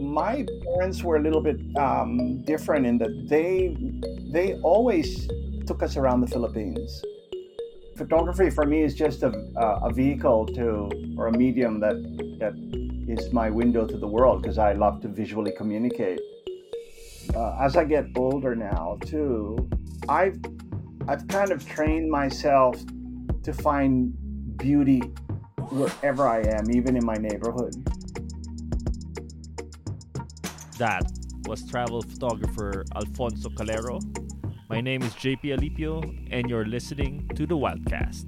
my parents were a little bit um, different in that they they always took us around the Philippines. Photography for me is just a, a vehicle to or a medium that that is my window to the world because I love to visually communicate. Uh, as I get older now, too, I've I've kind of trained myself to find beauty wherever I am, even in my neighborhood. That was travel photographer Alfonso Calero. My name is JP Alipio, and you're listening to the Wildcast.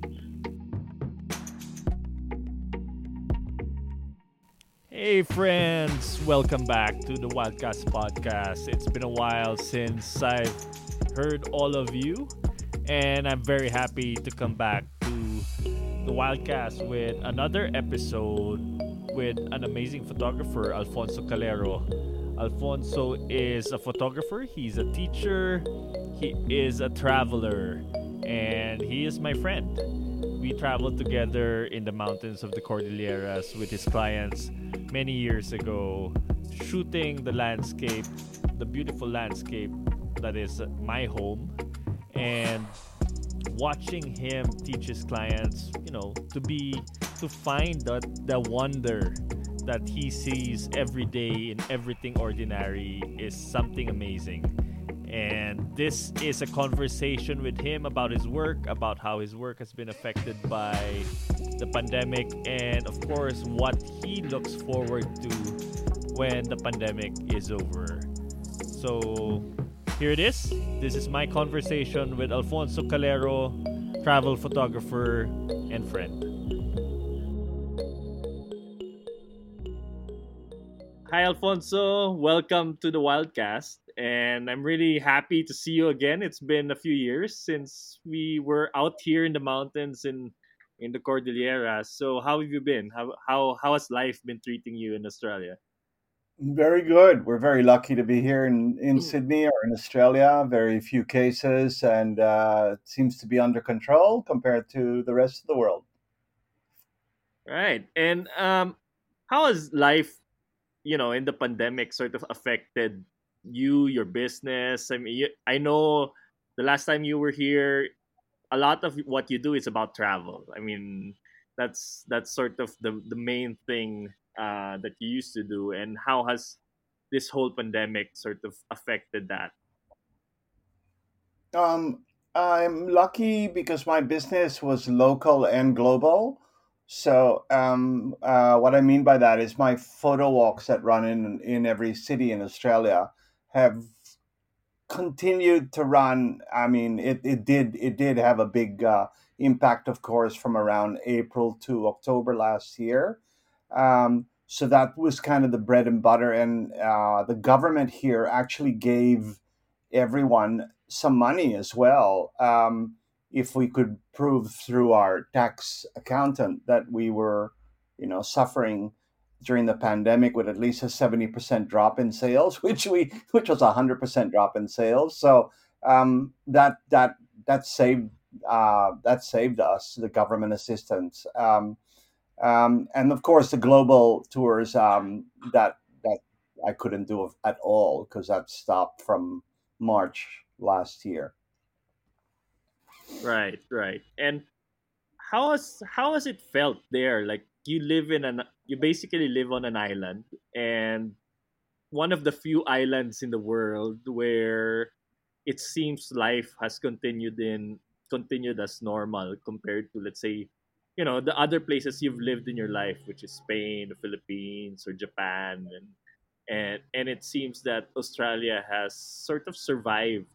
Hey, friends, welcome back to the Wildcast podcast. It's been a while since I've heard all of you, and I'm very happy to come back to the Wildcast with another episode with an amazing photographer, Alfonso Calero. Alfonso is a photographer, he's a teacher, he is a traveler, and he is my friend. We traveled together in the mountains of the Cordilleras with his clients many years ago, shooting the landscape, the beautiful landscape that is my home, and watching him teach his clients, you know, to be to find that the wonder that he sees every day in everything ordinary is something amazing. And this is a conversation with him about his work, about how his work has been affected by the pandemic, and of course, what he looks forward to when the pandemic is over. So, here it is. This is my conversation with Alfonso Calero, travel photographer and friend. Hi, Alfonso. Welcome to the Wildcast. And I'm really happy to see you again. It's been a few years since we were out here in the mountains in in the Cordilleras. So, how have you been? How how how has life been treating you in Australia? Very good. We're very lucky to be here in, in Sydney or in Australia. Very few cases, and uh, it seems to be under control compared to the rest of the world. Right. And um, how has life you know in the pandemic sort of affected you your business. I mean i know the last time you were here a lot of what you do is about travel. I mean that's that's sort of the the main thing uh, that you used to do. And how has this whole pandemic sort of affected that? Um, i'm lucky because my business was local and global so, um, uh, what I mean by that is my photo walks that run in in every city in Australia have continued to run. I mean, it, it did it did have a big uh, impact, of course, from around April to October last year. Um, so that was kind of the bread and butter, and uh, the government here actually gave everyone some money as well. Um, if we could prove through our tax accountant that we were, you know, suffering during the pandemic with at least a 70% drop in sales, which we which was a 100% drop in sales. So um, that that that saved uh, that saved us the government assistance. Um, um, and of course the global tours um, that that I couldn't do at all because that stopped from March last year. Right, right. And how has how has it felt there? Like you live in an you basically live on an island and one of the few islands in the world where it seems life has continued in continued as normal compared to let's say you know the other places you've lived in your life which is Spain, the Philippines or Japan and and and it seems that Australia has sort of survived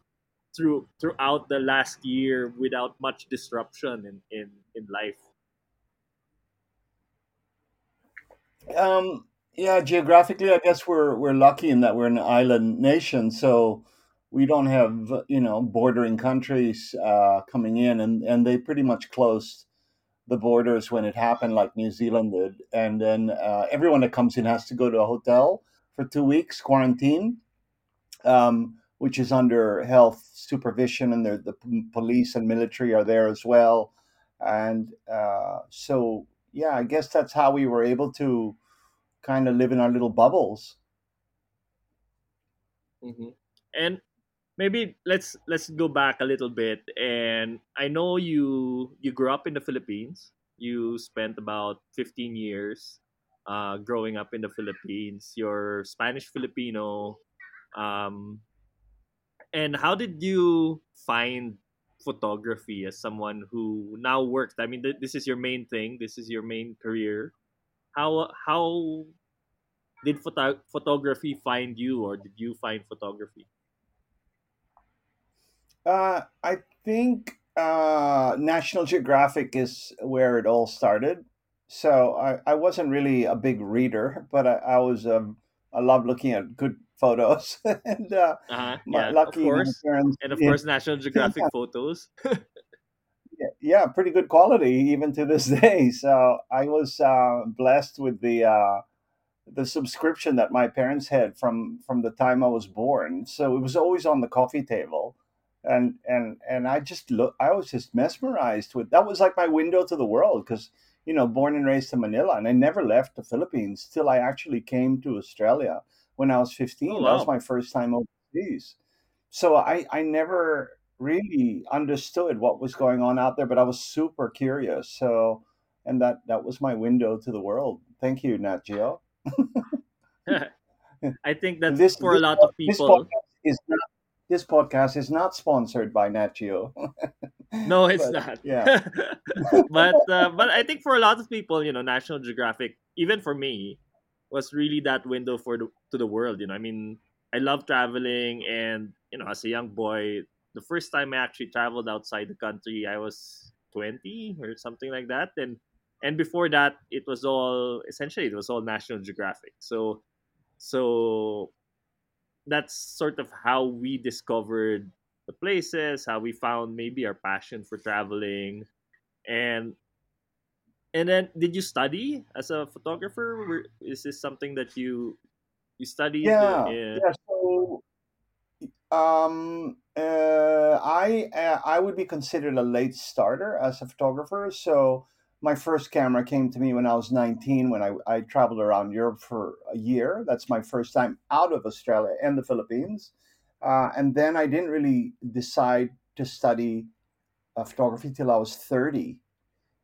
through throughout the last year without much disruption in in, in life? Um yeah geographically i guess we're we're lucky in that we're an island nation so we don't have you know bordering countries uh, coming in and and they pretty much closed the borders when it happened like new zealand did. And then uh, everyone that comes in has to go to a hotel for two weeks quarantine. Um, which is under health supervision, and the police and military are there as well. And uh, so, yeah, I guess that's how we were able to kind of live in our little bubbles. hmm And maybe let's let's go back a little bit. And I know you you grew up in the Philippines. You spent about fifteen years uh, growing up in the Philippines. You're Spanish Filipino. Um, and how did you find photography as someone who now works? I mean, th- this is your main thing. This is your main career. How how did photo- photography find you, or did you find photography? Uh, I think uh, National Geographic is where it all started. So I, I wasn't really a big reader, but I, I was um, I love looking at good photos, and uh, Uh huh. my, Yeah, of lucky my course, parents, and of yeah, course, National Geographic photos. yeah, yeah, pretty good quality even to this day. So I was uh, blessed with the uh, the subscription that my parents had from from the time I was born. So it was always on the coffee table, and and and I just look. I was just mesmerized with that. Was like my window to the world because you know, born and raised in Manila, and I never left the Philippines till I actually came to Australia when I was oh fifteen. That was my first time overseas. So I I never really understood what was going on out there, but I was super curious. So and that that was my window to the world. Thank you, Nat Geo. I think that This for a lot of this people, podcast is not this podcast is not sponsored by Nat Geo, no, it's but not. yeah, but uh, but I think for a lot of people, you know, National Geographic, even for me, was really that window for the to the world. You know, I mean, I love traveling, and you know, as a young boy, the first time I actually traveled outside the country, I was twenty or something like that, and and before that, it was all essentially it was all National Geographic. So so that's sort of how we discovered the places, how we found maybe our passion for traveling, and and then did you study as a photographer? Is this something that you you studied? yeah, yeah. So Um, uh, I uh, I would be considered a late starter as a photographer. So my first camera came to me when I was 19 when I, I traveled around Europe for a year. That's my first time out of Australia and the Philippines. Uh, and then I didn't really decide to study uh, photography till I was 30.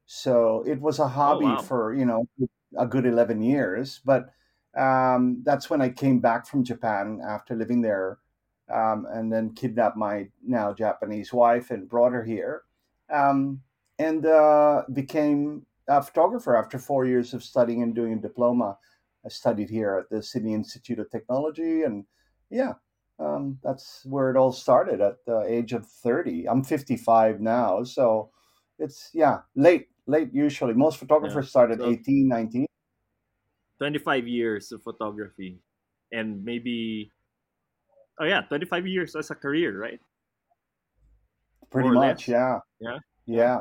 So it was a oh hobby wow, for, you know, a good 11 years. But um, that's when I came back from Japan after living there um, and then kidnapped my now Japanese wife and brought her here. Um, and uh, became a photographer after four years of studying and doing a diploma. I studied here at the Sydney Institute of Technology. And yeah, um, that's where it all started at the age of 30. I'm 55 now. So it's, yeah, late, late usually. Most yeah. photographers start at So 18, 19. twenty five years of photography, and maybe oh yeah, twenty five years as a career, right? Pretty or much. less. Yeah. Yeah, yeah. Yeah.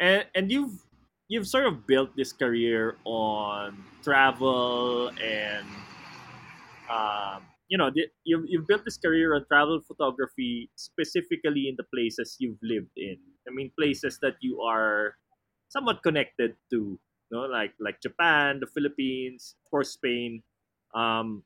and and you've you've sort of built this career on travel and um, you know the, you've, you've built this career on travel photography specifically in the places you've lived in i mean places that you are somewhat connected to you know like like japan the philippines of course spain um,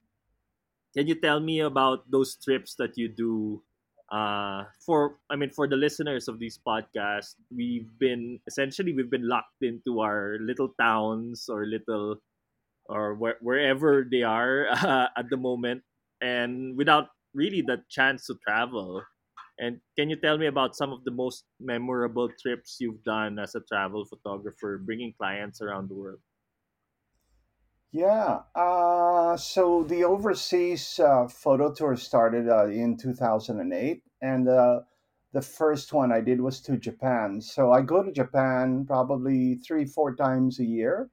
can you tell me about those trips that you do? Uh, for I mean, for the listeners of these podcasts, we've been essentially we've been locked into our little towns or little or where, wherever they are uh, at the moment, and without really the chance to travel. And can you tell me about some of the most memorable trips you've done as a travel photographer, bringing clients around the world? Yeah. Uh, so the overseas uh, photo tour started uh, in 2008, and uh, the first one I did was to Japan. So I go to Japan probably three, four times a year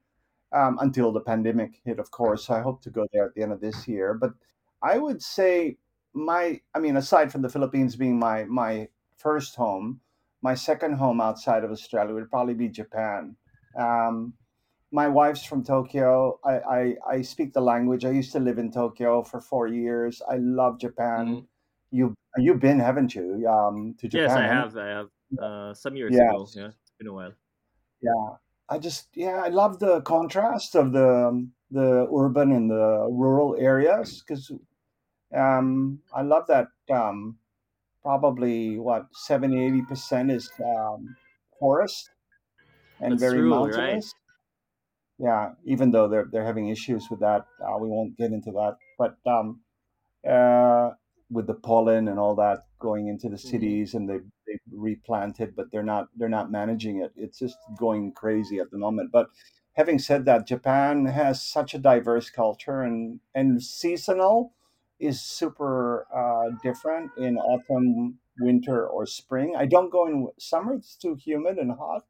um, until the pandemic hit, of course. So I hope to go there at the end of this year. But I would say my, I mean, aside from the Philippines being my my first home, my second home outside of Australia would probably be Japan. Um, my wife's from Tokyo. I, I I speak the language. I used to live in Tokyo for four years. I love Japan. You you've been, haven't you? Um, to Japan. Yes, I have. I have. Uh, some years Yeah. ago. Yeah, it's been a while. Yeah, I just yeah, I love the contrast of the the urban and the rural areas because um, I love that um, probably what 70 80 percent is um, forest and That's very true, right? mountainous. Yeah, even though they're they're having issues with that, uh, we won't get into that. But um, uh, with the pollen and all that going into the hmm cities, and they they replanted, but they're not they're not managing it. It's just going crazy at the moment. But having said that, Japan has such a diverse culture, and and seasonal is super uh, different in autumn, winter, or spring. I don't go in summer; it's too humid and hot.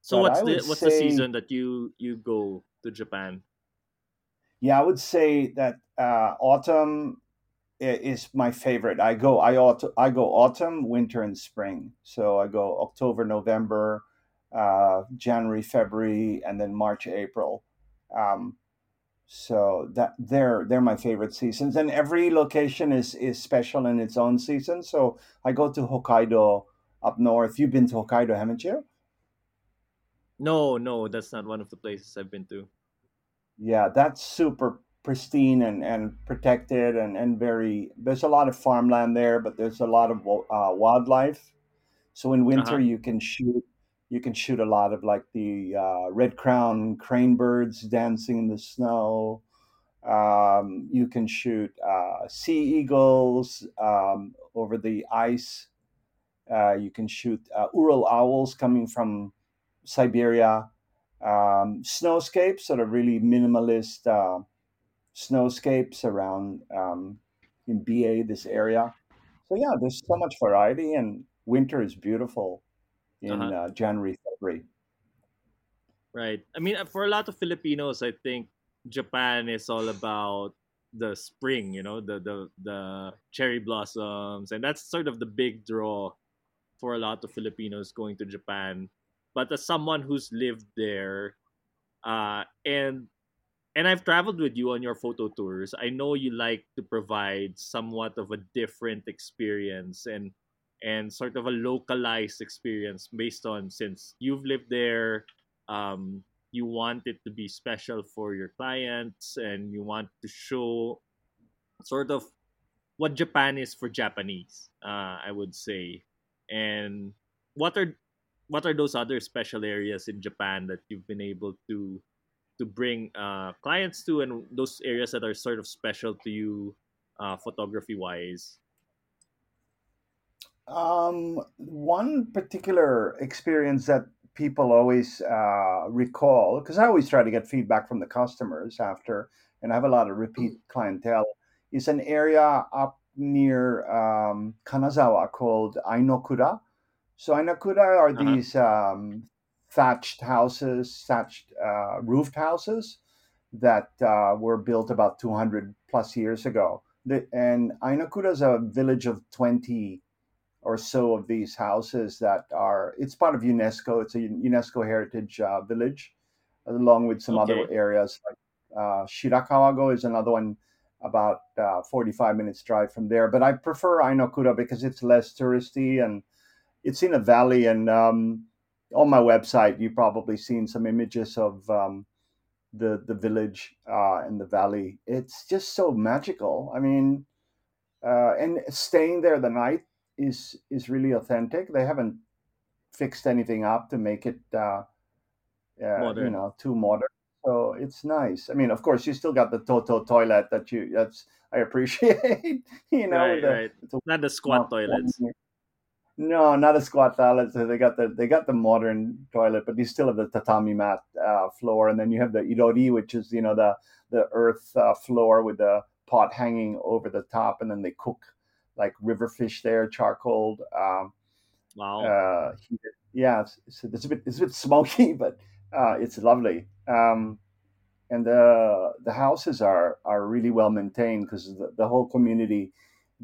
So But what's the what's the season that you you go to Japan? yeah, I would say that uh, autumn is my favorite. I go I auto, I go autumn, winter, and spring. So I go October, November, uh, January, February, and then March, April. Um, so that they're they're my favorite seasons, and every location is is special in its own season. So I go to Hokkaido up north. You've been to Hokkaido, haven't you? No, no, that's not one of the places I've been to. Yeah, that's super pristine and, and protected and, and very. There's a lot of farmland there, but there's a lot of uh, wildlife So in winter, huh. you can shoot you can shoot a lot of like the uh, red crown crane birds dancing in the snow. Um, you can shoot uh, sea eagles um, over the ice. Uh, you can shoot uh, Ural owls coming from Siberia. Um, snowscapes, sort of really minimalist uh, snowscapes around um, in Biei, this area. So yeah, there's so much variety, and winter is beautiful in huh. uh, January, February. Right. I mean, uh, for a lot of Filipinos, I think Japan is all about the spring. You know, the the the cherry blossoms, and that's sort of the big draw for a lot of Filipinos going to Japan. But as someone who's lived there, uh, and and I've traveled with you on your photo tours. I know you like to provide somewhat of a different experience and and sort of a localized experience based on since you've lived there, um, you want it to be special for your clients and you want to show sort of what Japan is for Japanese, uh, I would say. And what are what are those other special areas in Japan that you've been able to to bring uh, clients to, and those areas that are sort of special to you, uh, photography wise? Um, one particular experience that people always uh, recall, because I always try to get feedback from the customers after, and I have a lot of repeat clientele, is an area up near um, Kanazawa called Ainokura. So Ainokura are Uh huh. these um, thatched houses, thatched uh, roofed houses that uh, were built about 200 plus years ago. The, and Ainokura is a village of 20 or so of these houses that are it's part of UNESCO. It's a UNESCO heritage uh, village, along with some other areas. Like uh, Shirakawago is another one, about uh, 45 minutes drive from there. But I prefer Ainokura because it's less touristy and it's in a valley. And um, on my website, you've probably seen some images of um, the the village uh, in the valley. It's just so magical. I mean, uh, and staying there the night is is really authentic. They haven't fixed anything up to make it uh, uh, you know too modern. So it's nice. I mean, of course, you still got the Toto toilet that you that's I appreciate. you know, Right. the Right. the Not the squat toilets. no, not a squat toilet. So they got the they got the modern toilet, but you still have the tatami mat uh, floor, and then you have the irori, which is you know the the earth uh, floor with the pot hanging over the top, and then they cook like river fish there, charcoal. Um, Wow. uh. Yeah, it's, it's, a bit it's a bit smoky, but uh, it's lovely. Um, and the the houses are are really well maintained because the, the whole community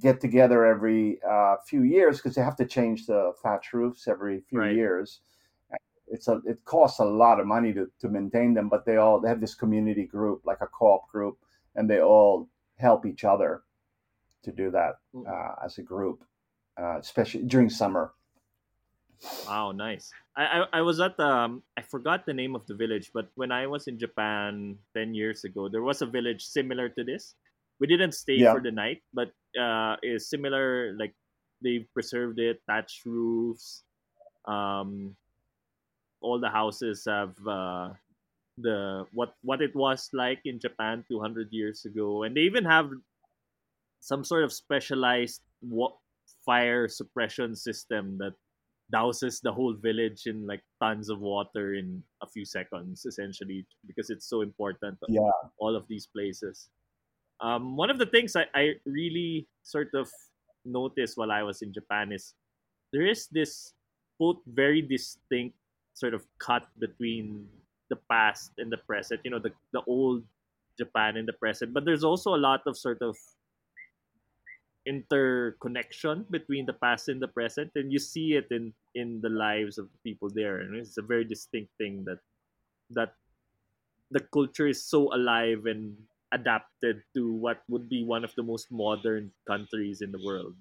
get together every uh, few years because they have to change the thatch roofs every few Right. years. It's a it costs a lot of money to, to maintain them, but they all they have this community group like a co-op group, and they all help each other to do that Mm. uh, as a group, uh, especially during summer. Wow, nice. I, I I was at um I forgot the name of the village, but when I was in Japan ten years ago, there was a village similar to this. We didn't stay Yeah, for the night, but uh, is similar. Like they've preserved it, thatched roofs. Um, all the houses have uh, the what what it was like in Japan two hundred years ago, and they even have some sort of specialized wa- fire suppression system that douses the whole village in like tons of water in a few seconds essentially because it's so important yeah, all of these places. Um, one of the things I, I really sort of noticed while i was in japan is there is this both very distinct sort of cut between the past and the present you know the, the old japan and the present but there's also a lot of sort of interconnection between the past and the present and you see it in in the lives of the people there and it's a very distinct thing that that the culture is so alive and adapted to what would be one of the most modern countries in the world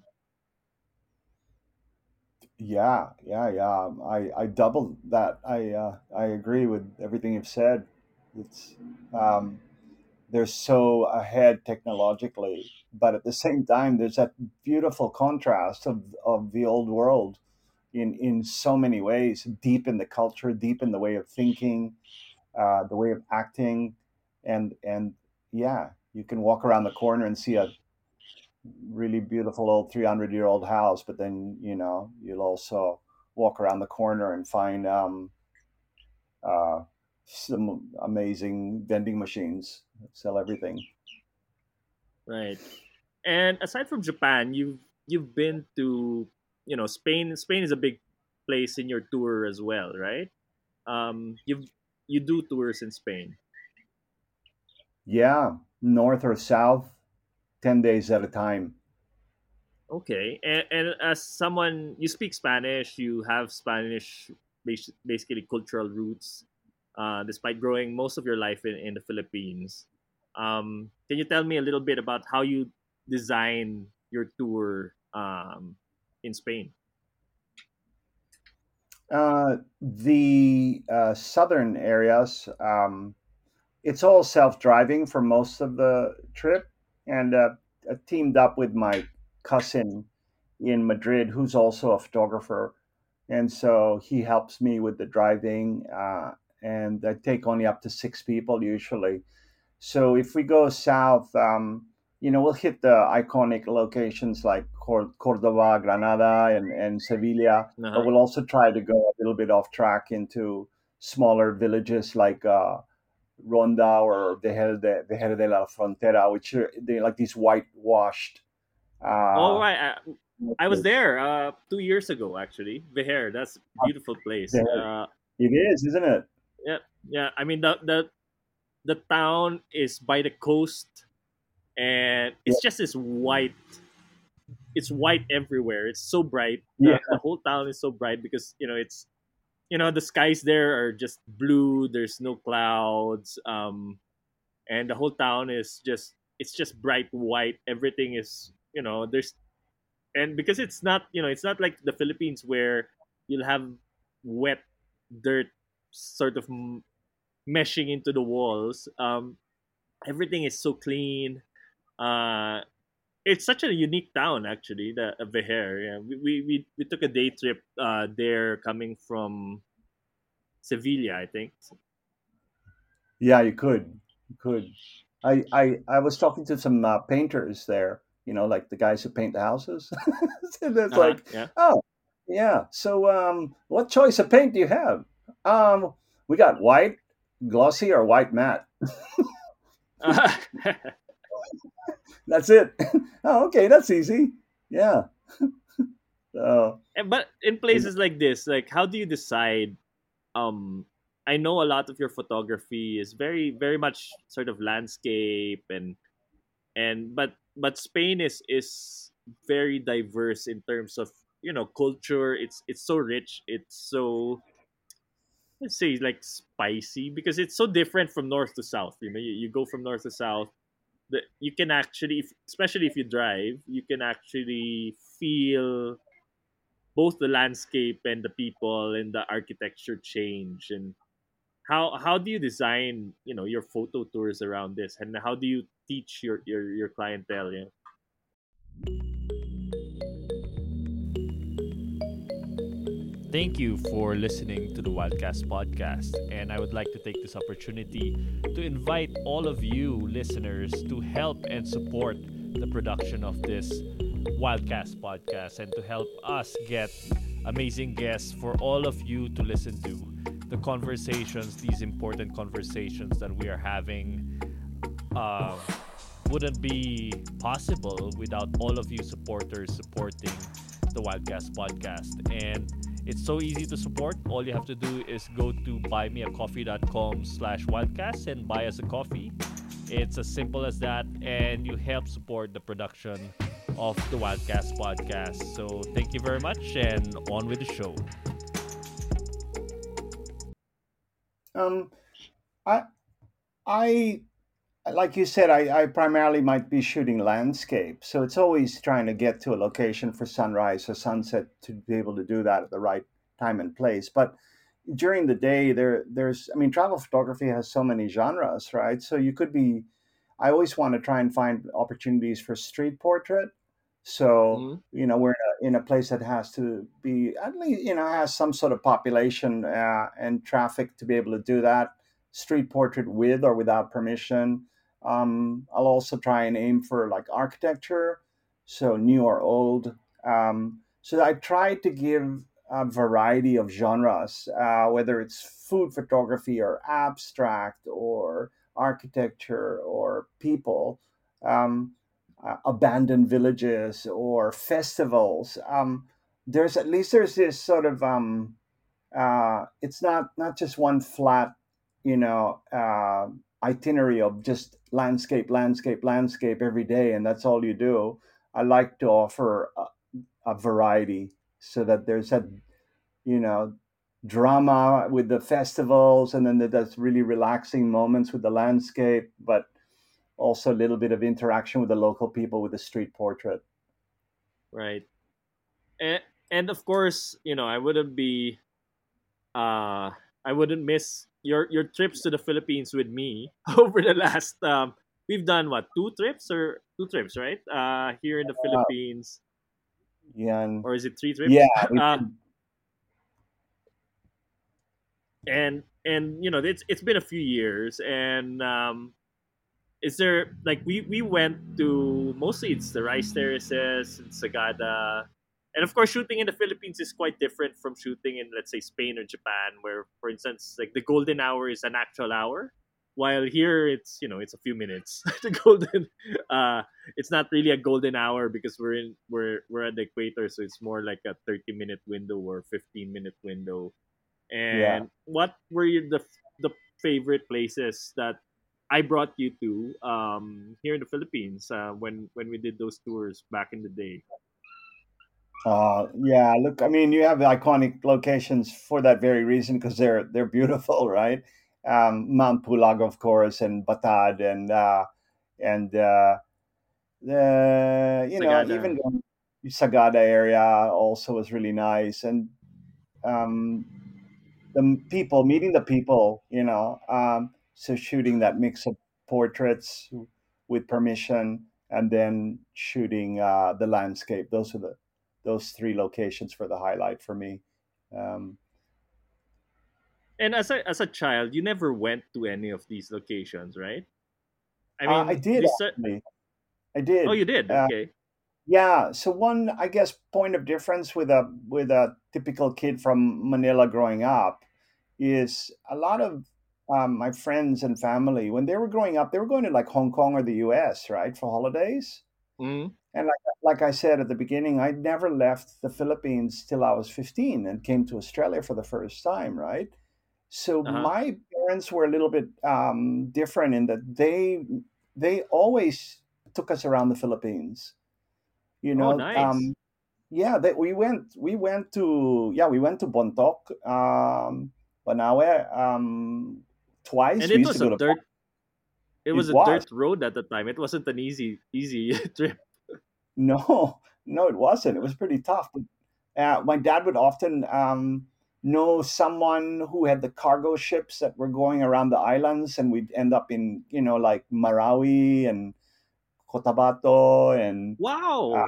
yeah, yeah, yeah. I I double that. I uh, I agree with everything you've said. It's um, they're so ahead technologically, but at the same time, there's that beautiful contrast of of the old world in in so many ways, deep in the culture, deep in the way of thinking, uh, the way of acting, and and yeah, you can walk around the corner and see a really beautiful old 300 year old house, but then you know you'll also walk around the corner and find um, uh, some amazing vending machines sell everything. right and aside from japan you've you've been to you know spain spain is a big place in your tour as well right um you've you do tours in spain Yeah, north or south, 10 days at a time. Okay, and, and as someone you speak Spanish, you have Spanish basically cultural roots, uh, despite growing most of your life in, in the Philippines. Um, can you tell me a little bit about how you design your tour um, in Spain? Uh, the uh, southern areas, um, it's all self-driving for most of the trip, and uh, I teamed up with my cousin in Madrid, who's also a photographer, and so he helps me with the driving. And I take only up to six people usually. So if we go south, um, you know, we'll hit the iconic locations like Cordoba, Granada, and, and Sevilla, but Uh-huh. we'll also try to go a little bit off track into smaller villages like uh, Ronda or Vejer de, de la Frontera, which are they like these whitewashed. All Uh, right, I, I was there uh, two years ago actually. Vejer, that's a beautiful place. Uh, it is, isn't it? Yeah, yeah. I mean the the the town is by the coast and Yeah, it's just this white it's white everywhere it's so bright yeah, the, the whole town is so bright because you know it's you know the skies there are just blue there's no clouds um and the whole town is just it's just bright white everything is you know there's and because it's not you know it's not like the philippines where you'll have wet dirt sort of meshing into the walls um everything is so clean uh it's such a unique town actually the uh, Vejer. yeah we, we we we took a day trip uh there coming from sevilla i think yeah. You could, you could. I I I was talking to some uh, painters there. You know, like the guys who paint the houses. and it's uh-huh like, yeah oh, yeah. So, um, what choice of paint do you have? Um, we got white, glossy, or white matte. That's it. oh, okay, that's easy. Yeah. So, but in places like this like how do you decide um i know a lot of your photography is very very much sort of landscape and and but but spain is is very diverse in terms of you know culture it's it's so rich it's so let's say like spicy because it's so different from north to south you know you, you go from north to south the, you can actually if, especially if you drive you can actually feel both the landscape and the people and the architecture change and how how do you design you know your photo tours around this and how do you teach your your, your clientele? Thank you for listening to the Wildcast podcast. And I would like to take this opportunity to invite all of you listeners to help and support the production of this Wildcast podcast and to help us get amazing guests for all of you to listen to. The conversations, these important conversations that we are having, uh, wouldn't be possible without all of you supporters supporting the Wildcast podcast. And it's so easy to support. All you have to do is go to buymeacoffee.com slash wildcast and buy us a coffee. It's as simple as that, and you help support the production of the Wildcast podcast. So thank you very much, and on with the show. Um, I, I, like you said, I, I primarily might be shooting landscape, so it's always trying to get to a location for sunrise or sunset to be able to do that at the right time and place. But during the day, there, there's, I mean, travel photography has so many genres, right? So you could be, I always want to try and find opportunities for street portrait. So Mhm. you know we're in a, in a place that has to be at least you know has some sort of population uh, and traffic to be able to do that street portrait with or without permission. Um, I'll also try and aim for like architecture, so new or old. Um, so I try to give a variety of genres, uh, whether it's food photography or abstract or architecture or people. Um, uh, abandoned villages or festivals. Um, there's at least there's this sort of um, uh, it's not not just one flat, you know, uh, itinerary of just landscape, landscape, landscape every day, and that's all you do. I like to offer a, a variety so that there's that, you know, drama with the festivals, and then there's really relaxing moments with the landscape, but also a little bit of interaction with the local people with the street portrait. right and and of course you know i wouldn't be uh i wouldn't miss your your trips to the philippines with me over the last um we've done what two trips or two trips right? Uh here in the philippines. Yeah, and or is it three trips? Yeah, uh, and and you know it's it's been a few years and um is there like we we went to mostly it's the rice terraces and sagada and of course shooting in the philippines is quite different from shooting in let's say spain or japan where for instance like the golden hour is an actual hour while here it's you know it's a few minutes. The golden uh it's not really a golden hour because we're in we're we're at the equator so it's more like a 30 minute window or 15 minute window and what were your, the the favorite places that I brought you to um, here in the Philippines uh, when when we did those tours back in the day? Uh, yeah. Look, I mean, you have iconic locations for that very reason because they're they're beautiful, right? Um, Mount Pulag, of course, and Batad, and uh, and uh, the you know even the Sagada area also was really nice, and um, the people meeting the people, you know, um, so shooting that mix of portraits with permission, and then shooting uh, the landscape. Those are the those three locations for the highlight for me. Um, And as a as a child, you never went to any of these locations, right? I uh, mean, I did uh, actually. I did. oh, you did. Uh, Okay. Yeah, so one, I guess, point of difference with a with a typical kid from Manila growing up is a lot of um, my friends and family when they were growing up, they were going to like Hong Kong or the U.S. right for holidays. Mhm. And like like I said at the beginning, I never left the Philippines till I was 15 and came to Australia for the first time, right? So Uh-huh. my parents were a little bit um, different in that they they always took us around the Philippines. You Oh, know, nice. um, yeah, they, we went we went to yeah we went to Bontoc, um, Banawe um, twice. and it was a dirt. It was a dirt road at the time. It wasn't an easy easy trip. No, no, it wasn't. It was pretty tough. But uh, my dad would often um, know someone who had the cargo ships that were going around the islands, and we'd end up in you know like Marawi and Cotabato and uh, Wow.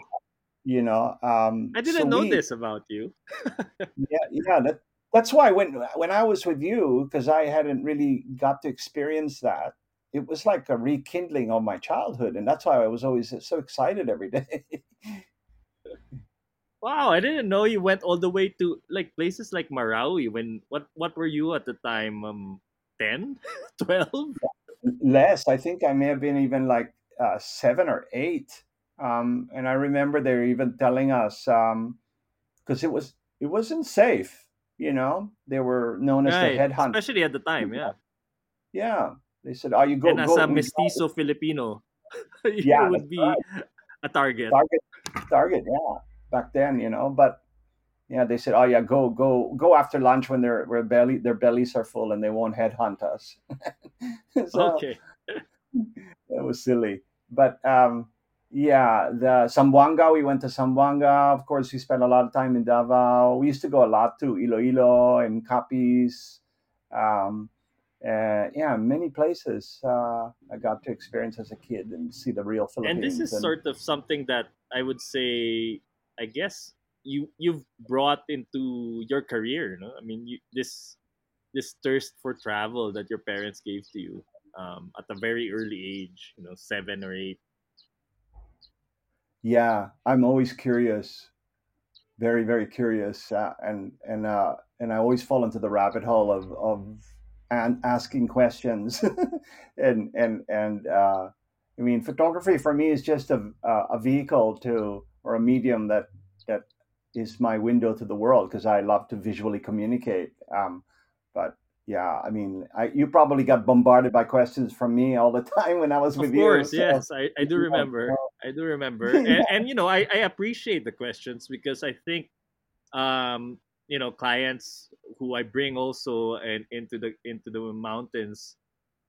you know. Um, I didn't know we this about you. yeah yeah that that's why when when I was with you because I hadn't really got to experience that. It was like a rekindling of my childhood, and that's why I was always so excited every day. Wow, I didn't know you went all the way to like places like Marawi when what what were you at the time? Um 10? 12? Less. I think I may have been even like uh, seven or eight. Um, and I remember they were even telling us because it was it wasn't safe. You know, they were known as the Right. headhunt. Especially at the time, Yeah, yeah. They said, "Oh, you go And as a mestizo Filipino, you yeah, would be right. a target. Target, target. Yeah, back then, you know. But yeah, they said, "Oh yeah, go go go after lunch when their where belly their bellies are full and they won't headhunt us." so Okay. That was silly. But um, yeah, the Zamboanga, we went to Zamboanga. Of course, we spent a lot of time in Davao. We used to go a lot to Iloilo and Capiz. Um, uh, yeah, many places uh, I got to experience as a kid and see the real Philippines. And this is And sort of something that I would say, I guess you you've brought into your career. No, I mean, you, this this thirst for travel that your parents gave to you um, at a very early age, you know, seven or eight. yeah, I'm always curious, very, very curious, uh, and and uh, and I always fall into the rabbit hole of of and asking questions, and and and uh, I mean, photography for me is just a a vehicle to or a medium that that is my window to the world because I love to visually communicate. Um, but yeah, I mean, I, you probably got bombarded by questions from me all the time when I was Of with you. Of course, yes, I, I do remember. I do remember, yeah, and, and you know, I, I appreciate the questions because I think um, you know clients who I bring also and into the into the mountains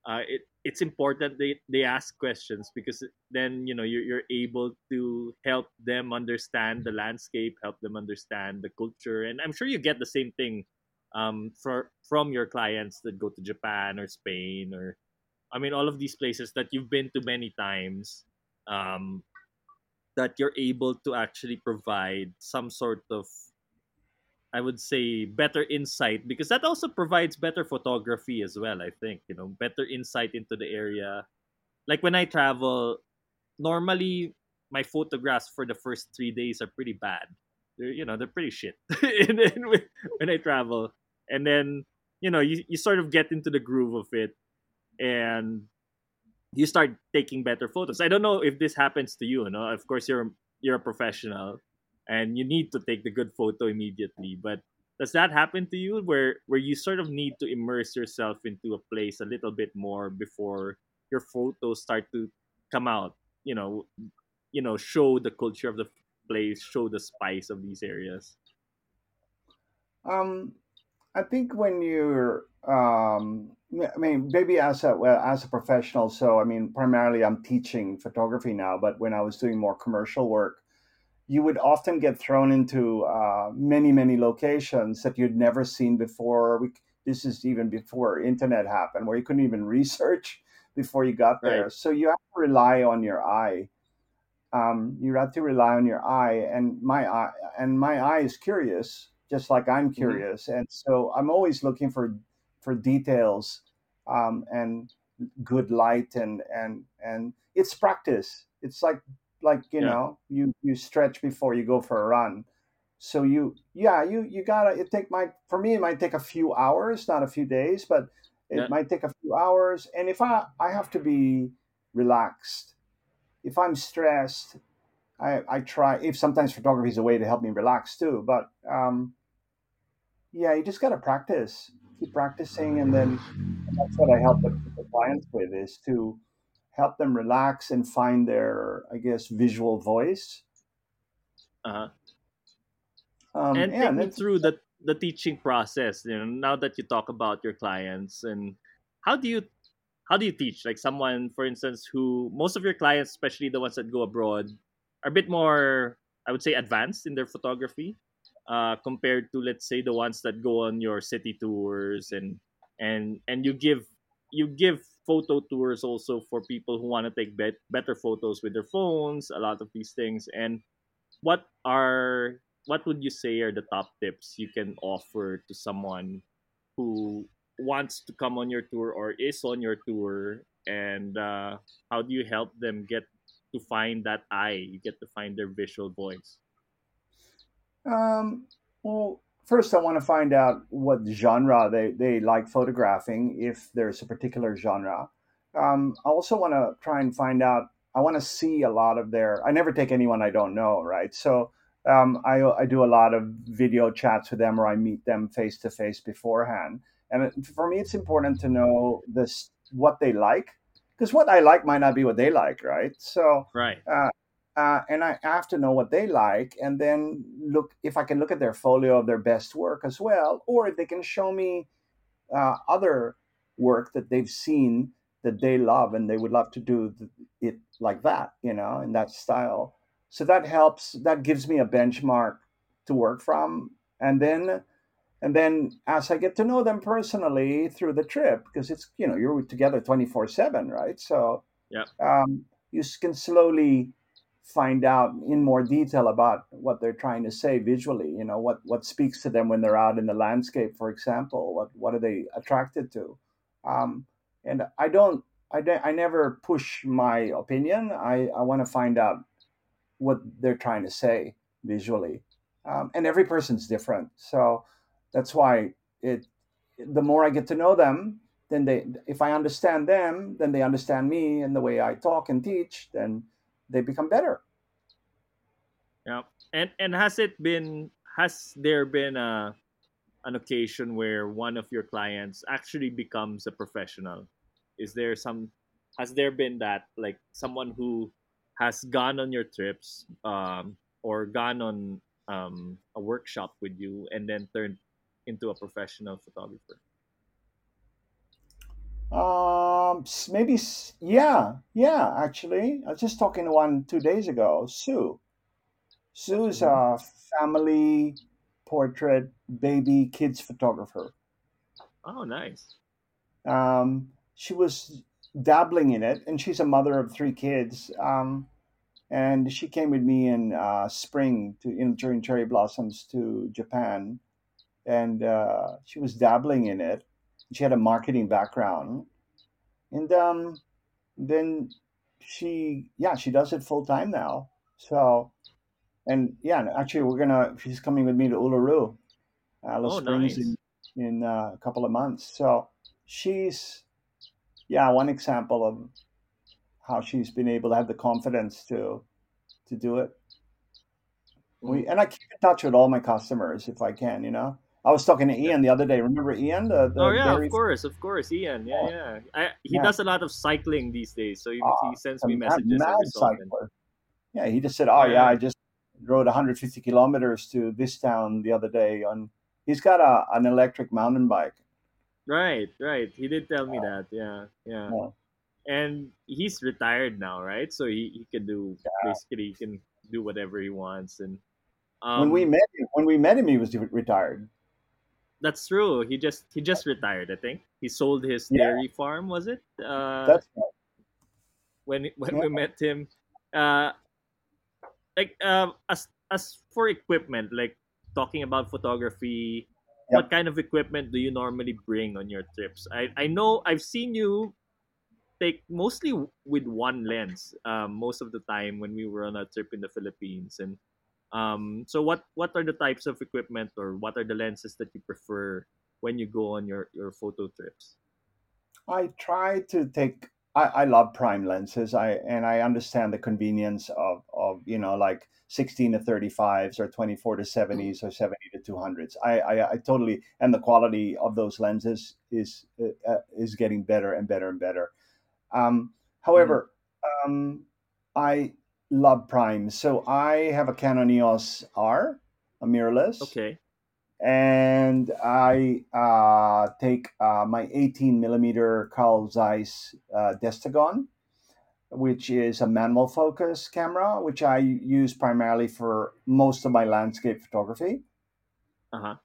uh, it it's important they they ask questions because then you know you're, you're able to help them understand the landscape help them understand the culture. And i'm sure you get the same thing um for from your clients that go to japan or spain or i mean all of these places that you've been to many times um that you're able to actually provide some sort of I would say better insight because that also provides better photography as well. I think you know better insight into the area. Like when I travel, normally my photographs for the first three days are pretty bad. They're you know they're pretty shit. and then when, I travel, and then you know you, you sort of get into the groove of it, and you start taking better photos. I don't know if this happens to you. You know, of course you're you're a professional, and you need to take the good photo immediately. But does that happen to you, where where you sort of need to immerse yourself into a place a little bit more before your photos start to come out? You know, you know, show the culture of the place, show the spice of these areas. Um, I think when you're, um, I mean, maybe as a well, as a professional. So I mean, primarily I'm teaching photography now, but when I was doing more commercial work, you would often get thrown into uh, many, many locations that you'd never seen before. We, this is even before internet happened, where you couldn't even research before you got Right. there. So you have to rely on your eye. Um, you have to rely on your eye, and my eye, and my eye is curious, just like I'm hmm curious, and so I'm always looking for for details um, and good light and and and it's practice. It's like like you Yeah. know you you stretch before you go for a run. So you yeah you you gotta it take my for me it might take a few hours, not a few days, but it Yeah. might take a few hours. And if I I have to be relaxed if I'm stressed, I, I try. If sometimes photography is a way to help me relax too, but um, yeah, you just gotta practice, keep practicing, and then that's what I help the, the clients with is to help them relax and find their, I guess, visual voice. Uh-huh. Um, And yeah, take me through the the teaching process. You know, now that you talk about your clients and how do you how do you teach? Like someone, for instance, who most of your clients, especially the ones that go abroad, are a bit more, I would say, advanced in their photography. uh, compared to let's say the ones that go on your city tours and and and you give you give photo tours also for people who want to take bet- better photos with their phones a lot of these things. And what are what would you say are the top tips you can offer to someone who wants to come on your tour or is on your tour? And uh, how do you help them get to find that eye you get to find their visual voice? Um, well, first, I want to find out what genre they, they like photographing, if there's a particular genre. Um, I also want to try and find out, I want to see a lot of their, I never take anyone I don't know, right? So um, I, I do a lot of video chats with them or I meet them face to face beforehand. And for me, it's important to know this what they like because what I like might not be what they like, right? So right uh, uh, and I have to know what they like, and then look if I can look at their folio of their best work as well, or if they can show me uh, other work that they've seen that they love and they would love to do it like that, you know, in that style. So that helps. That gives me a benchmark to work from, and then and then as I get to know them personally through the trip, because it's you know you're together twenty four seven, right? So yeah um, you can slowly find out in more detail about what they're trying to say visually you know what what speaks to them when they're out in the landscape for example what what are they attracted to? Um, and i don't I, don't- I never push my opinion. I i want to find out what they're trying to say visually. Um, and every person's different. So that's why it the more i get to know them then they if i understand them then they understand me and the way i talk and teach then they become better. Yeah and and has it been has there been a an occasion where one of your clients actually becomes a professional? Is there some has there been that like someone who has gone on your trips um, or gone on um, a workshop with you and then turned into a professional photographer um maybe yeah yeah actually. I was just talking to one two days ago sue. Sue's a family portrait baby kids photographer. Oh nice. Um, she was dabbling in it and she's a mother of three kids um, and she came with me in uh, spring to in during cherry blossoms to Japan, and uh, she was dabbling in it. She had a marketing background, and um, then she yeah she does it full time now. So and yeah, and actually we're gonna she's coming with me to Uluru, Alice oh Springs nice in in uh, a couple of months. So she's yeah one example of how she's been able to have the confidence to to do it. We and I keep in touch with all my customers if I can. You know, I was talking to Ian the other day. Remember Ian, the Oh the yeah, of course, of course, Ian. Yeah, Yeah, yeah. I, he yeah. does a lot of cycling these days, so he, Ah, he sends me messages mad cycler. Yeah, he just said, "Oh yeah, Yeah, I just rode 150 kilometers to this town the other day." On he's got a an electric mountain bike. right, right. He did tell me that. Yeah, yeah. Yeah, And he's retired now, right? So he, he can do basically he can do whatever he wants, and When we um, met him, when we met him, he was retired. That's true. He just he just retired. I think he sold his Yeah, dairy farm. Was it? Uh, that's right. when when Yeah, we met him, uh, like um as as for equipment like talking about photography yep. what kind of equipment do you normally bring on your trips i i know i've seen you take mostly with one lens um, most of the time when we were on a trip in the philippines and um so what what are the types of equipment or what are the lenses that you prefer when you go on your your photo trips I try to take. I, I love prime lenses. I and I understand the convenience of of you know like sixteen to thirty fives or twenty four to seventies or seventy to two hundreds. I, I I totally and the quality of those lenses is uh, uh, is getting better and better and better. Um, Mhm. however, um, I love primes. So I have a Canon EOS R, a mirrorless, okay and I uh, take uh, my 18 millimeter Carl Zeiss uh, Distagon, which is a manual focus camera, which I use primarily for most of my landscape photography. Uh huh.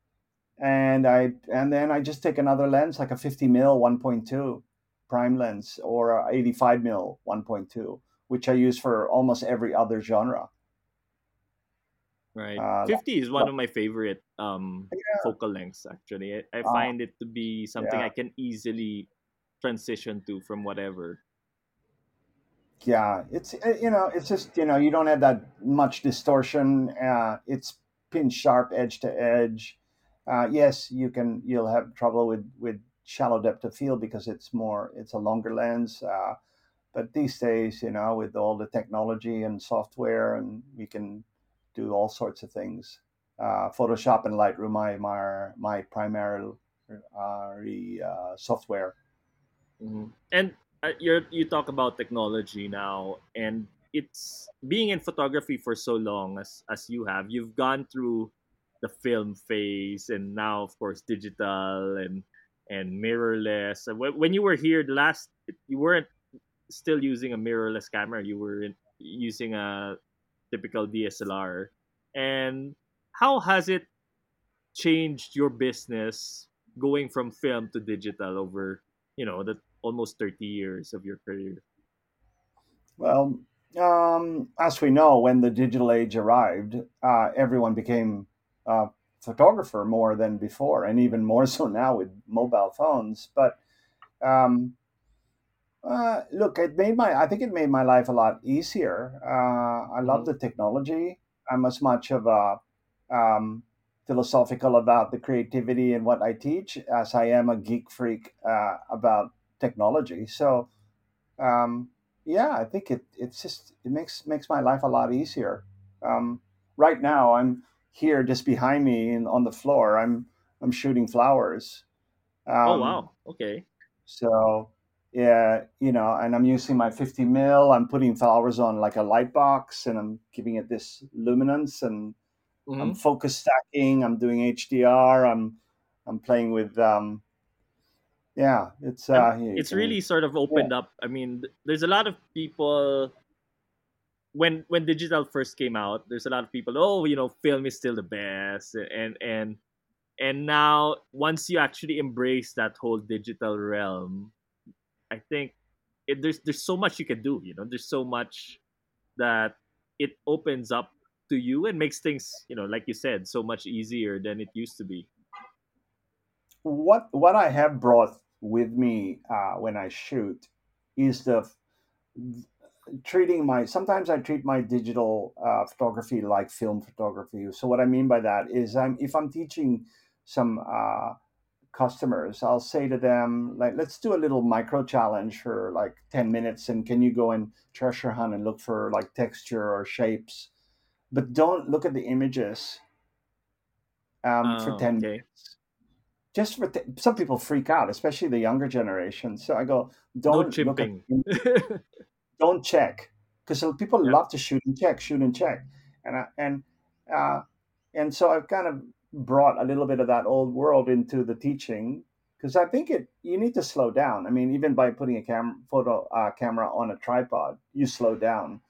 and I and then I just take another lens like a 50 mil 1.2 prime lens or a 85 mil 1.2, which I use for almost every other genre. Right. Uh, 50 is one of my favorite um focal lengths actually. I, I Ah, find it to be something yeah. I can easily transition to from whatever. yeah, it's uh, you know it's just you know you don't have that much distortion. Uh, it's pin sharp edge to edge. Uh, yes, you can you'll have trouble with with shallow depth of field because it's more it's a longer lens. Uh, but these days, you know, with all the technology and software, and we can do all sorts of things. Uh, Photoshop and Lightroom, are my my primary uh, software. hmm And uh, you you talk about technology now, and it's being in photography for so long as as you have. You've gone through the film phase, and now of course digital and and mirrorless. When you were here the last, you weren't still using a mirrorless camera. You were in, using a typical DSLR. And how has it changed your business going from film to digital over, you know, the almost 30 years of your career? Well, um, as we know, when the digital age arrived, uh, everyone became a photographer more than before, and even more so now with mobile phones. But um, uh, look, it made my I think it made my life a lot easier. Uh, I love Mhm. the technology. I'm as much of a um, philosophical about the creativity and what I teach as I am a geek freak uh, about technology. So um, yeah, I think it it's just it makes makes my life a lot easier. Um, right now, I'm here just behind me in, on the floor. I'm I'm shooting flowers. Oh, Um, wow. Okay. so yeah, you know, and I'm using my 50 mil. I'm putting flowers on like a light box, and I'm giving it this luminance, and I'm hmm focus stacking. I'm doing HDR. I'm I'm playing with um, yeah. It's uh, it's can really sort of yeah. opened up. I mean, there's a lot of people when when digital first came out. There's a lot of people. Oh, you know, film is still the best, and and and now once you actually embrace that whole digital realm, I think it, there's there's so much you can do. You know, there's so much that it opens up to you and makes things, you know, like you said, so much easier than it used to be. what what I have brought with me uh, when I shoot is the treating my sometimes I treat my digital uh, photography like film photography. So what I mean by that is I'm if I'm teaching some uh, customers, I'll say to them like let's do a little micro challenge for like 10 minutes and can you go and treasure hunt and look for like texture or shapes but don't look at the images um, for Oh, 10 okay. minutes just for t- some people freak out, especially the younger generation. So I go, don't look at, don't check, because people yeah. love to shoot and check, shoot and check, and I, and uh, and so I've kind of brought a little bit of that old world into the teaching because I think it you need to slow down. I mean, even by putting a cam photo uh, camera on a tripod, you slow down.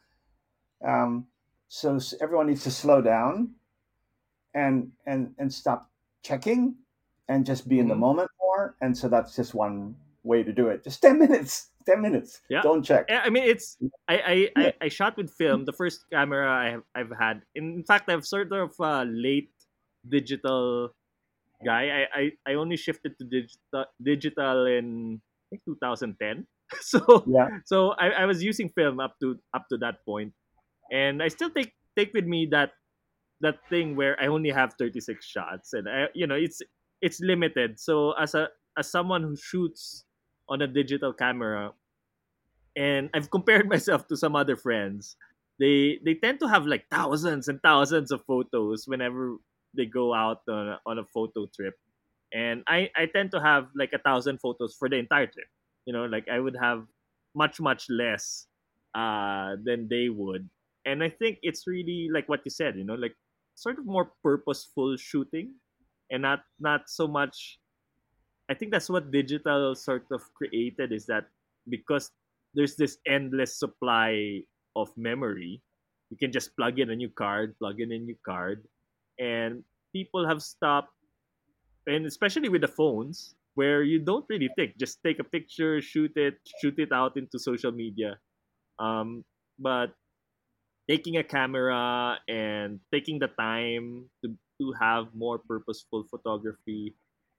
Um, so everyone needs to slow down and and and stop checking and just be in the hmm moment more and so that's just one way to do it just 10 minutes 10 minutes Yeah. don't check I mean, it's I, I, I, I shot with film. The first camera I have I've had. In fact, I've sort of uh, late digital guy. I, I, I only shifted to digital digital in I think 2010. So yeah so I, I was using film up to up to that point, and I still take take with me that that thing where I only have 36 shots, and I, you know it's it's limited. So as a as someone who shoots on a digital camera, and I've compared myself to some other friends. They they tend to have like thousands and thousands of photos whenever they go out on a, on a photo trip, and I I tend to have like a thousand photos for the entire trip. You know, like I would have much much less uh than they would, and I think it's really like what you said. You know, like sort of more purposeful shooting, and not not so much I think that's what digital sort of created is that because there's this endless supply of memory, you can just plug in a new card, plug in a new card, and people have stopped, and especially with the phones, where you don't really think, just take a picture, shoot it, shoot it out into social media. Um, but taking a camera and taking the time to, to have more purposeful photography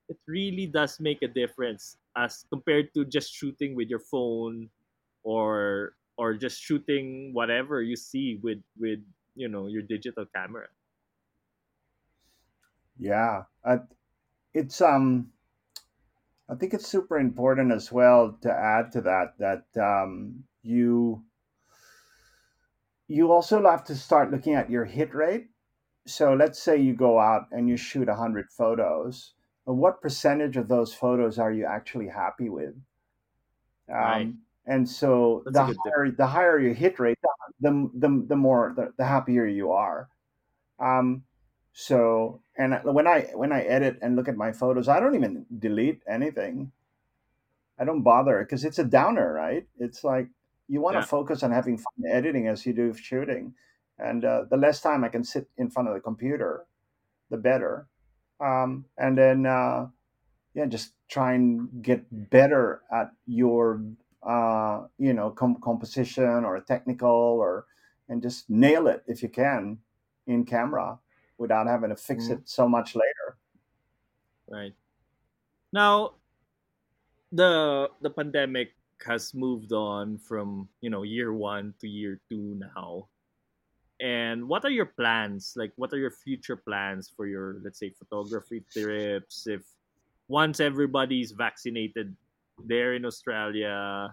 it really does make a difference as compared to just shooting with your phone or or just shooting whatever you see with with you know your digital camera Yeah, I, it's um, I think it's super important as well to add to that that um, you you also have to start looking at your hit rate. So let's say you go out and you shoot a hundred photos. uh, What percentage of those photos are you actually happy with? right Um, and so that's the higher the higher your hit rate, the the, the more the, the happier you are. Um, so and when I when I edit and look at my photos, I don't even delete anything. I don't bother because it's a downer, right? It's like you want to yeah focus on having fun editing as you do shooting, and uh, the less time I can sit in front of the computer, the better. Um, and then uh, yeah, just try and get better at your uh, you know com- composition or technical or and just nail it if you can in camera without having to fix Mhm. it so much later. right. Now the the pandemic has moved on from you know year one to year two now. And what are your plans? Like what are your future plans for your let's say photography trips? If once everybody's vaccinated there in australia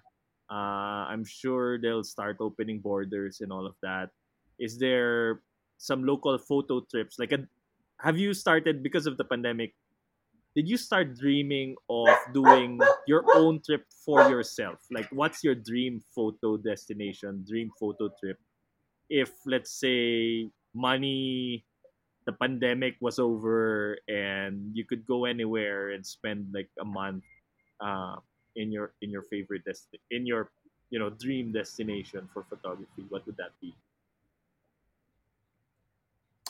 uh, i'm sure they'll start opening borders and all of that. Is there some local photo trips? Like a, have you started because of the pandemic did you start dreaming of doing your own trip for yourself? Like what's your dream photo destination dream photo trip? If let's say money the pandemic was over and you could go anywhere and spend like a month uh, in your in your favorite desti- in your you know dream destination for photography what would that be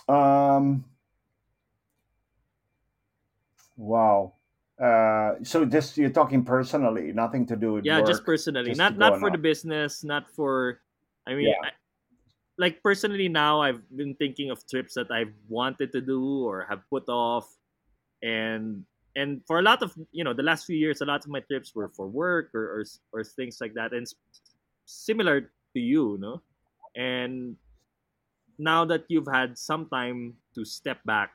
Um, wow. Uh, so just you're talking personally, nothing to do with yeah just personally just not not for the business not for i mean Yeah. I, like personally now i've been thinking of trips that i've wanted to do or have put off and and for a lot of you know the last few years a lot of my trips were for work or or, or things like that and similar to you no and now that you've had some time to step back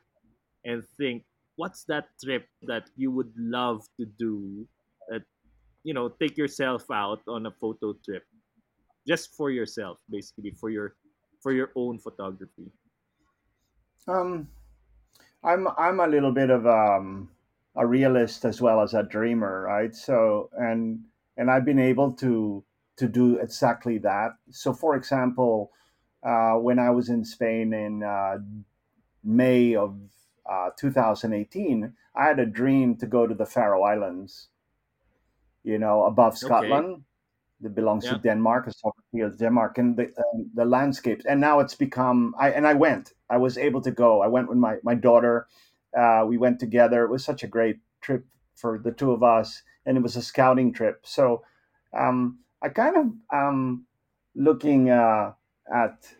and think what's that trip that you would love to do that you know take yourself out on a photo trip just for yourself basically for your for your own photography Um, I'm I'm a little bit of um, a realist as well as a dreamer, right? So and and I've been able to to do exactly that. So, for example, uh, when I was in Spain in uh, May of uh, 2018, I had a dream to go to the Faroe Islands, you know, above okay Scotland that belongs to yeah Denmark, a sovereignty of Denmark, and the um, the landscapes. And now it's become. I and I went. I was able to go. I went with my my daughter. Uh, we went together. It was such a great trip for the two of us, and it was a scouting trip. So um, I kind of um, looking uh, at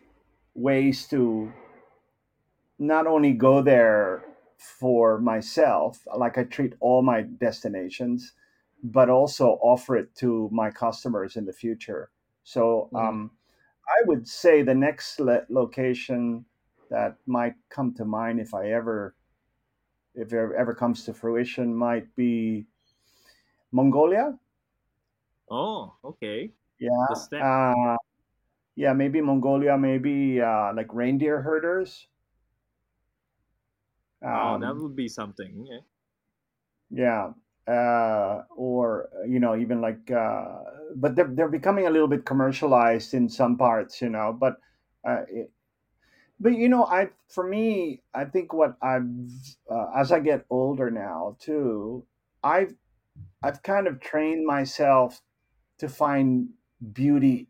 ways to not only go there for myself, like I treat all my destinations, but also offer it to my customers in the future. So Mhm. um, I would say the next le- location that might come to mind if I ever, if it ever comes to fruition, might be Mongolia. oh okay Yeah, uh, yeah, maybe Mongolia, maybe uh, like reindeer herders. wow that Um, would be something yeah Yeah, uh, or you know, even like, uh, but they're they're becoming a little bit commercialized in some parts, you know. But, uh, it, but you know, I for me, I think what I've uh, as I get older now too, I've I've kind of trained myself to find beauty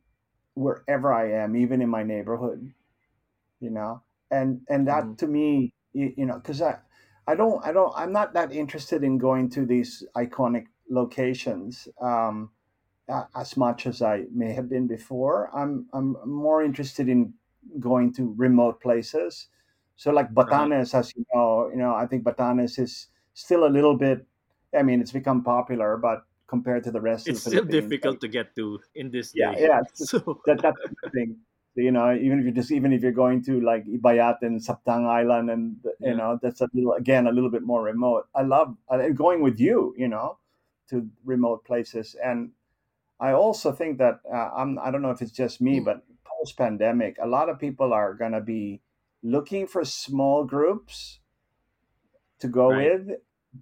wherever I am, even in my neighborhood, you know, and and that to me you, you know, because I, I don't, I don't, I'm not that interested in going to these iconic locations um, as much as I may have been before. I'm, I'm more interested in going to remote places. So like Batanes, right. as you know, you know, I think Batanes is still a little bit. I mean, it's become popular, but compared to the rest, it's still difficult to get to in this yeah, day. Yeah, so that, that's the thing you know even if you're just even if you're going to like Itbayat and Sabtang Island and you yeah. know that's a little again a little bit more remote I love going with you you know to remote places and I also think that uh, I'm I don't know if it's just me mm. but post pandemic a lot of people are going to be looking for small groups to go right. with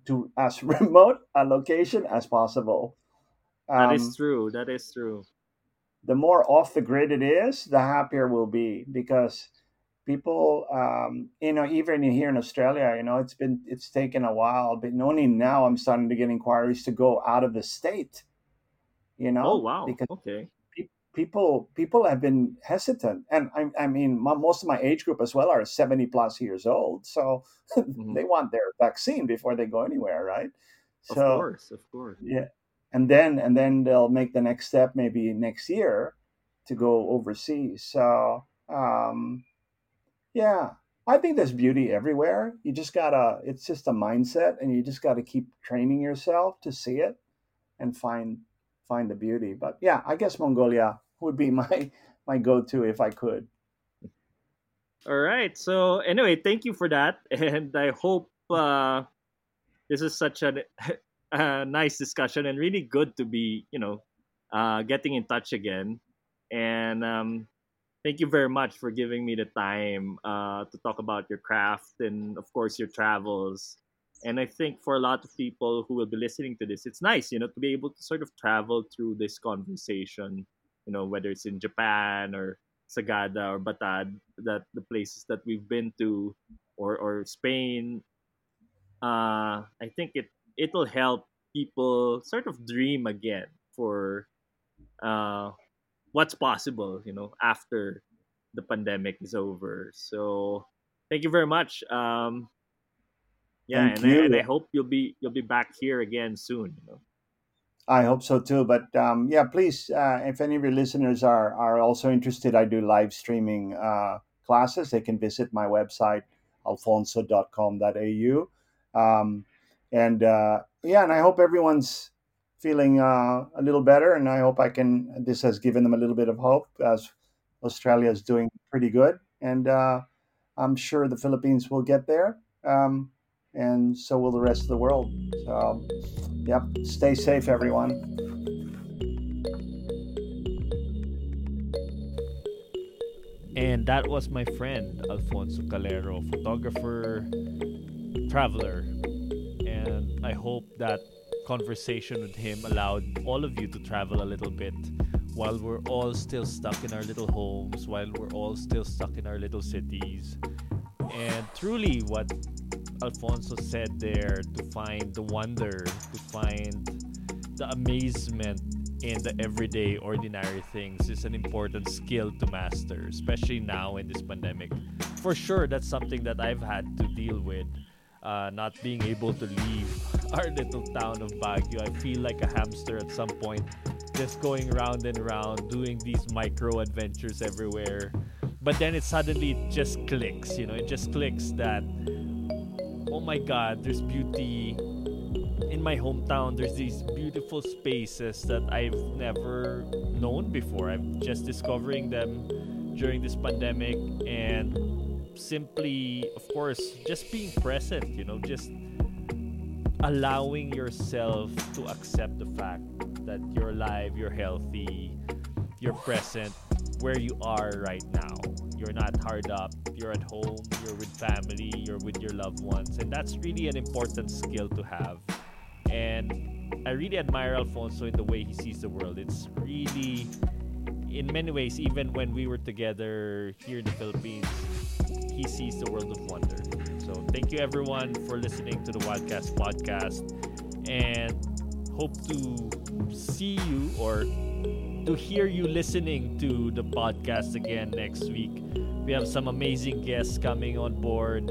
to as remote a location as possible um, that is um, true that is true the more off the grid it is, the happier we'll be because people, um, you know, even here in Australia, you know, it's been it's taken a while, but only now I'm starting to get inquiries to go out of the state. You know, oh wow, because okay. People people have been hesitant, and I, I mean, my, most of my age group as well are seventy plus years old, so mm-hmm. they want their vaccine before they go anywhere, right? So, of course, of course. Yeah, and then and then they'll make the next step maybe next year to go overseas. So um, yeah. I think there's beauty everywhere. You just gotta it's just a mindset and you just gotta keep training yourself to see it and find find the beauty. But yeah i guess mongolia would be my my go-to if i could all right so anyway thank you for that and i hope uh this is such a, uh, nice discussion and really good to be, you know, uh, getting in touch again. And um, thank you very much for giving me the time uh, to talk about your craft and, of course, your travels. And I think for a lot of people who will be listening to this, it's nice, you know, to be able to sort of travel through this conversation, you know, whether it's in Japan or Sagada or Batad, that the places that we've been to, or or Spain. Uh, I think it it'll help people sort of dream again for uh, what's possible, you know, after the pandemic is over. So thank you very much. Um, yeah, and I, and I, hope you'll be you'll be back here again soon. You know. I hope so too. But um, yeah, please, uh, if any of your listeners are are also interested, I do live streaming uh, classes. They can visit my website alfonso.com.au. Um, and uh, yeah, and I hope everyone's feeling uh, a little better, and I hope I can. This has given them a little bit of hope as Australia is doing pretty good, and uh, I'm sure the Philippines will get there, um, and so will the rest of the world. So, yep, stay safe, everyone. And that was my friend Alfonso Calero, photographer, traveler, and I hope that conversation with him allowed all of you to travel a little bit while we're all still stuck in our little homes, while we're all still stuck in our little cities. And truly, what Alfonso said there to find the wonder, to find the amazement in the everyday, ordinary things is an important skill to master, especially now in this pandemic. For sure, that's something that I've had to deal with uh, not being able to leave our little town of Baguio. I feel like a hamster at some point, just going round and round, doing these micro adventures everywhere. But then it suddenly just clicks, you know, it just clicks that, my god, there's beauty in my hometown. There's these beautiful spaces that I've never known before. I'm just discovering them during this pandemic and simply, of course, just being present, you know, just allowing yourself to accept the fact that you're alive, you're healthy, you're present where you are right now. You're not hard up, you're at home, you're with family, you're with your loved ones, and that's really an important skill to have. And I really admire Alfonso in the way he sees the world. It's really, in many ways, even when we were together here in the Philippines, he sees the world of wonder. So thank you everyone for listening to the Wildcast podcast and hope to see you or to hear you listening to the podcast again next week. We have some amazing guests coming on board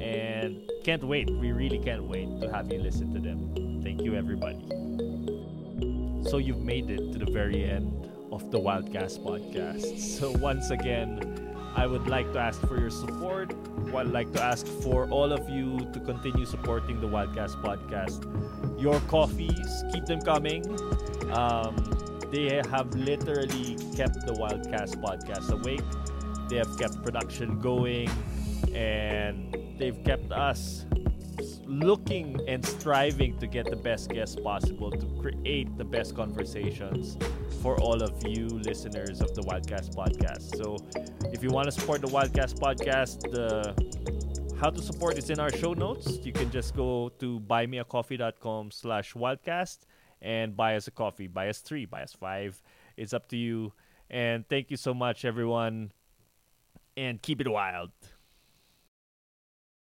And can't wait. We really can't wait to have you listen to them. Thank you, everybody. So you've made it to the very end of the Wildcast podcast. So once again, I would like to ask for your support. I'd like to ask for all of you to continue supporting the Wildcast podcast. Your coffees, keep them coming. Um, they have literally kept the Wildcast podcast awake. They have kept production going, and they've kept us looking and striving to get the best guests possible to create the best conversations for all of you listeners of the Wildcast podcast. So, if you want to support the Wildcast podcast, the how to support is in our show notes. You can just go to buymeacoffee.com slash wildcast and buy us a coffee. Buy us three, buy us five. It's up to you. And thank you so much, everyone. And keep it wild.